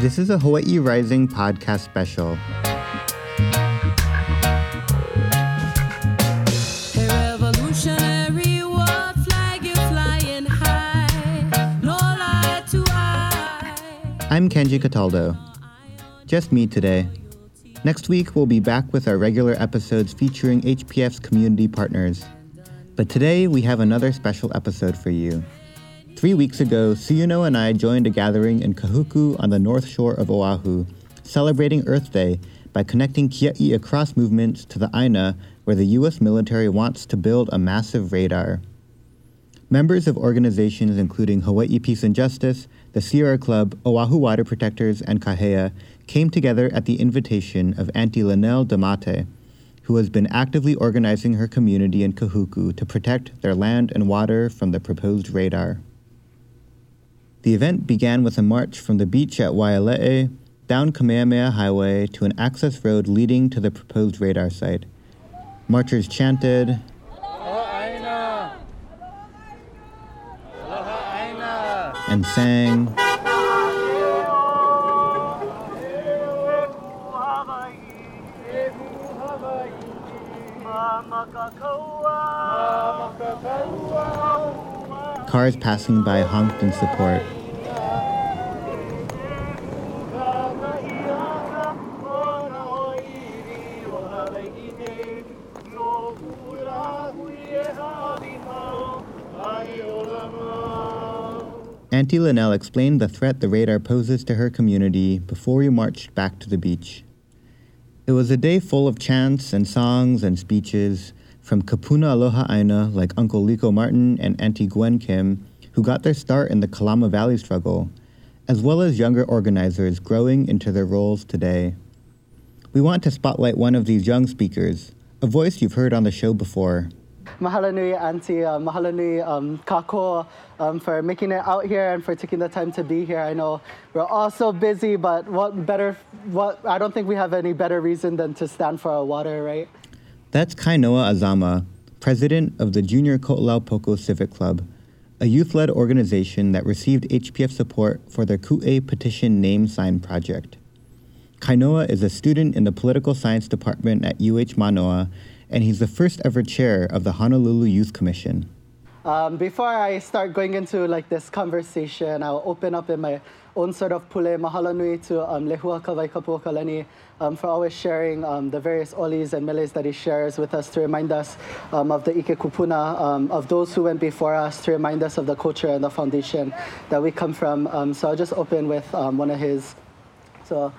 This is a Hawaii Rising podcast special. Hey, revolutionary, what flag you flying high? No lie to eye. I'm Kenji Cataldo. Just me today. Next week, we'll be back with our regular episodes featuring HPF's community partners. But today, we have another special episode for you. Three weeks ago, Suyuno and I joined a gathering in Kahuku on the north shore of Oahu, celebrating Earth Day by connecting Kia'i across movements to the Aina, where the U.S. military wants to build a massive radar. Members of organizations including Hawaii Peace and Justice, the Sierra Club, Oahu Water Protectors, and Kahea came together at the invitation of Auntie Linnell Damate, who has been actively organizing her community in Kahuku to protect their land and water from the proposed radar. The event began with a march from the beach at Waiale'e down Kamehameha Highway to an access road leading to the proposed radar site. Marchers chanted, and sang, cars passing by honked in support. Auntie Linnell explained the threat the radar poses to her community before we marched back to the beach. It was a day full of chants and songs and speeches from kupuna Aloha Aina like Uncle Liko Martin and Auntie Gwen Kim, who got their start in the Kalama Valley struggle, as well as younger organizers growing into their roles today. We want to spotlight one of these young speakers, a voice you've heard on the show before. Mahalo nui, Auntie. Uh, mahalo nui, um, Kako, um, for making it out here and for taking the time to be here. I know we're all so busy, but what better, what, I don't think we have any better reason than to stand for our water, right? That's Kainoa Azama, president of the Junior Ko'olau Poko Civic Club, a youth led organization that received HPF support for their Ku'e petition name sign project. Kainoa is a student in the political science department at UH Manoa, and he's the first ever chair of the Honolulu Youth Commission. Um, before I start going into like this conversation, I'll open up in my own sort of pule mahalo nui to um, Lehua Kawai Kapuokalani um, for always sharing um, the various olis and meles that he shares with us to remind us of the Ike Kupuna, of those who went before us, to remind us of the culture and the foundation that we come from. So I'll just open with one of his. So,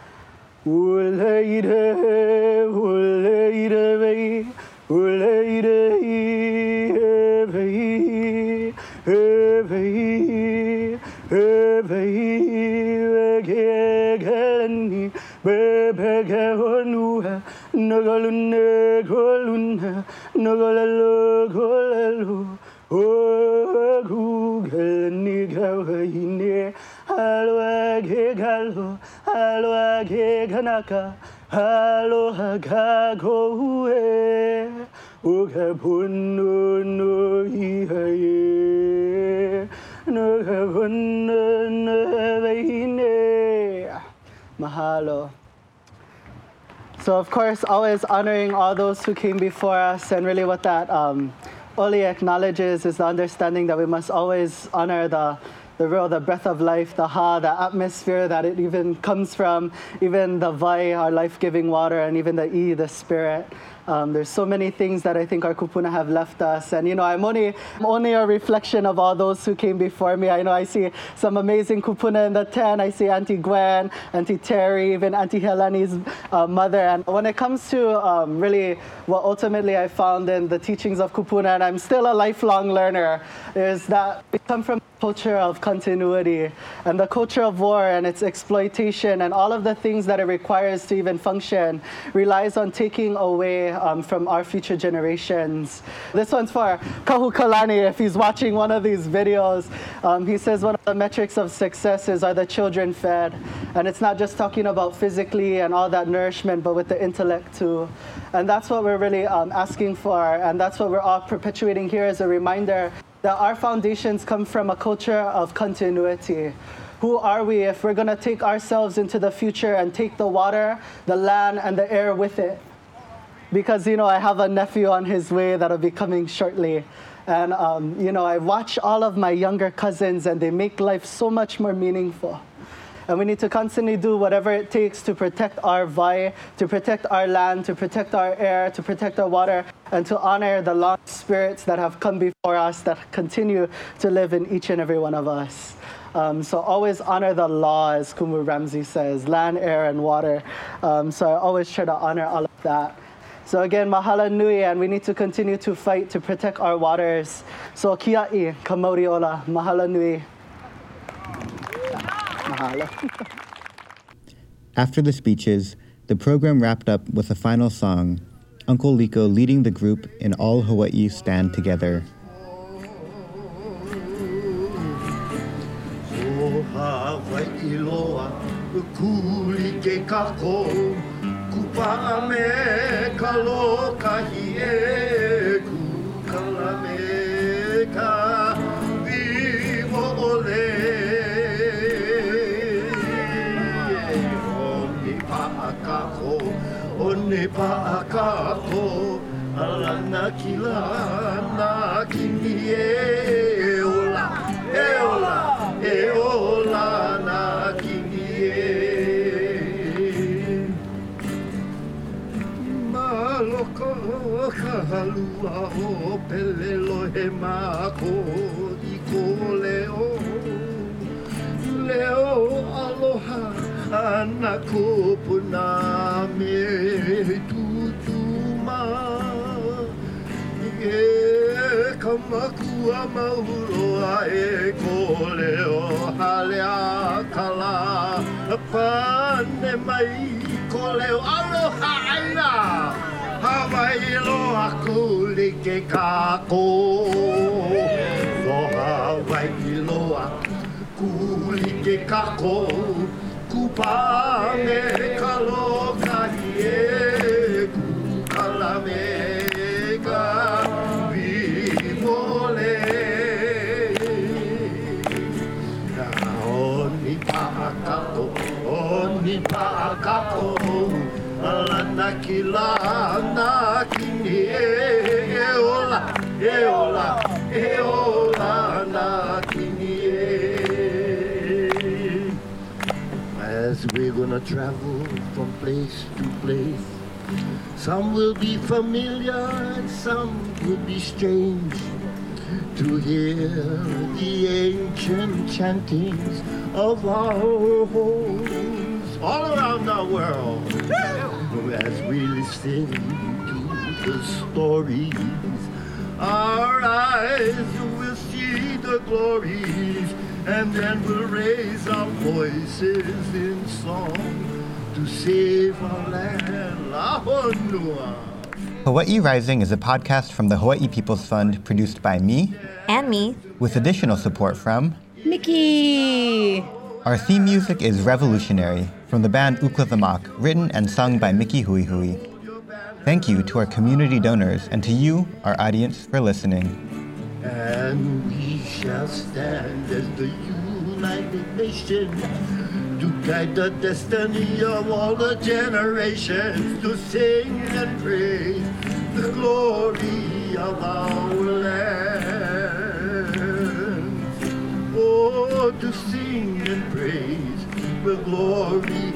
Vei, vei, vegelani, bebegelunua, nogalune, goluna, nogalalo, golalo, o gugelani, gawaine, alwage galo, alwage ganaka, aloha gagoe, ugabuno no ihaye, nugabuno no veine. Mahalo. So of course, always honoring all those who came before us, and really what that um, Oli acknowledges is the understanding that we must always honor the the real, the breath of life, the ha, the atmosphere that it even comes from, even the vai, our life-giving water, and even the i, the spirit. Um, there's so many things that I think our kupuna have left us, and you know, I'm only only a reflection of all those who came before me. I know I see some amazing kupuna in the tent. I see Auntie Gwen, Auntie Terry, even Auntie Heleni's uh, mother. And when it comes to um, really what ultimately I found in the teachings of kupuna, and I'm still a lifelong learner, is that we come from a culture of continuity and the culture of war and its exploitation and all of the things that it requires to even function relies on taking away um, from our future generations. This one's for Kahukalani if he's watching one of these videos. Um, he says one of the metrics of success is are the children fed? And it's not just talking about physically and all that nourishment, but with the intellect too. And that's what we're really um, asking for, and that's what we're all perpetuating here as a reminder that our foundations come from a culture of continuity. Who are we if we're going to take ourselves into the future and take the water, the land, and the air with it? Because, you know, I have a nephew on his way that'll be coming shortly. And, um, you know, I watch all of my younger cousins and they make life so much more meaningful. And we need to constantly do whatever it takes to protect our vai, to protect our land, to protect our air, to protect our water, and to honor the long spirits that have come before us that continue to live in each and every one of us. Um, so always honor the law, as Kumu Ramsey says, land, air, and water. Um, so I always try to honor all of that. So again, mahala nui, and we need to continue to fight to protect our waters. So kia'i, kamoriola, mahala nui. Mahalo. After the speeches, the program wrapped up with a final song, Uncle Liko leading the group in All Hawaii Stand Together. O Hawaii loa, kuli ke kako, wha me ka lo ka hi e ku ka me ka vivo o o ni pa a ka ho o ni pa a ka ho ala na ki la ki ni e pelelo he mako i ko leo. Leo aloha ana kupuna me tutuma. E kamakua mahuroa e ko leo hale a kala. Pane mai ko leo aloha aina. Hawaii lo aku li ke kako. Lo Hawaii lo aku li ke kako Kupa ka lo kahi e ola, e ola na. As we're gonna travel from place to place, some will be familiar and some will be strange to hear the ancient chantings of our homes all around the world. As we listen to the stories, our eyes will see the glories, and then we'll raise our voices in song to save our land. Lahonua. Hawaii Rising is a podcast from the Hawaii People's Fund produced by me, And me. with additional support from Mickey! Our theme music is Revolutionary from the band Ooklah the Moc, written and sung by Mickey Huihui. Thank you to our community donors and to you, our audience, for listening. And we shall stand as the United Nations to guide the destiny of all the generations to sing and praise the glory of our land. Oh, to sing and praise the glory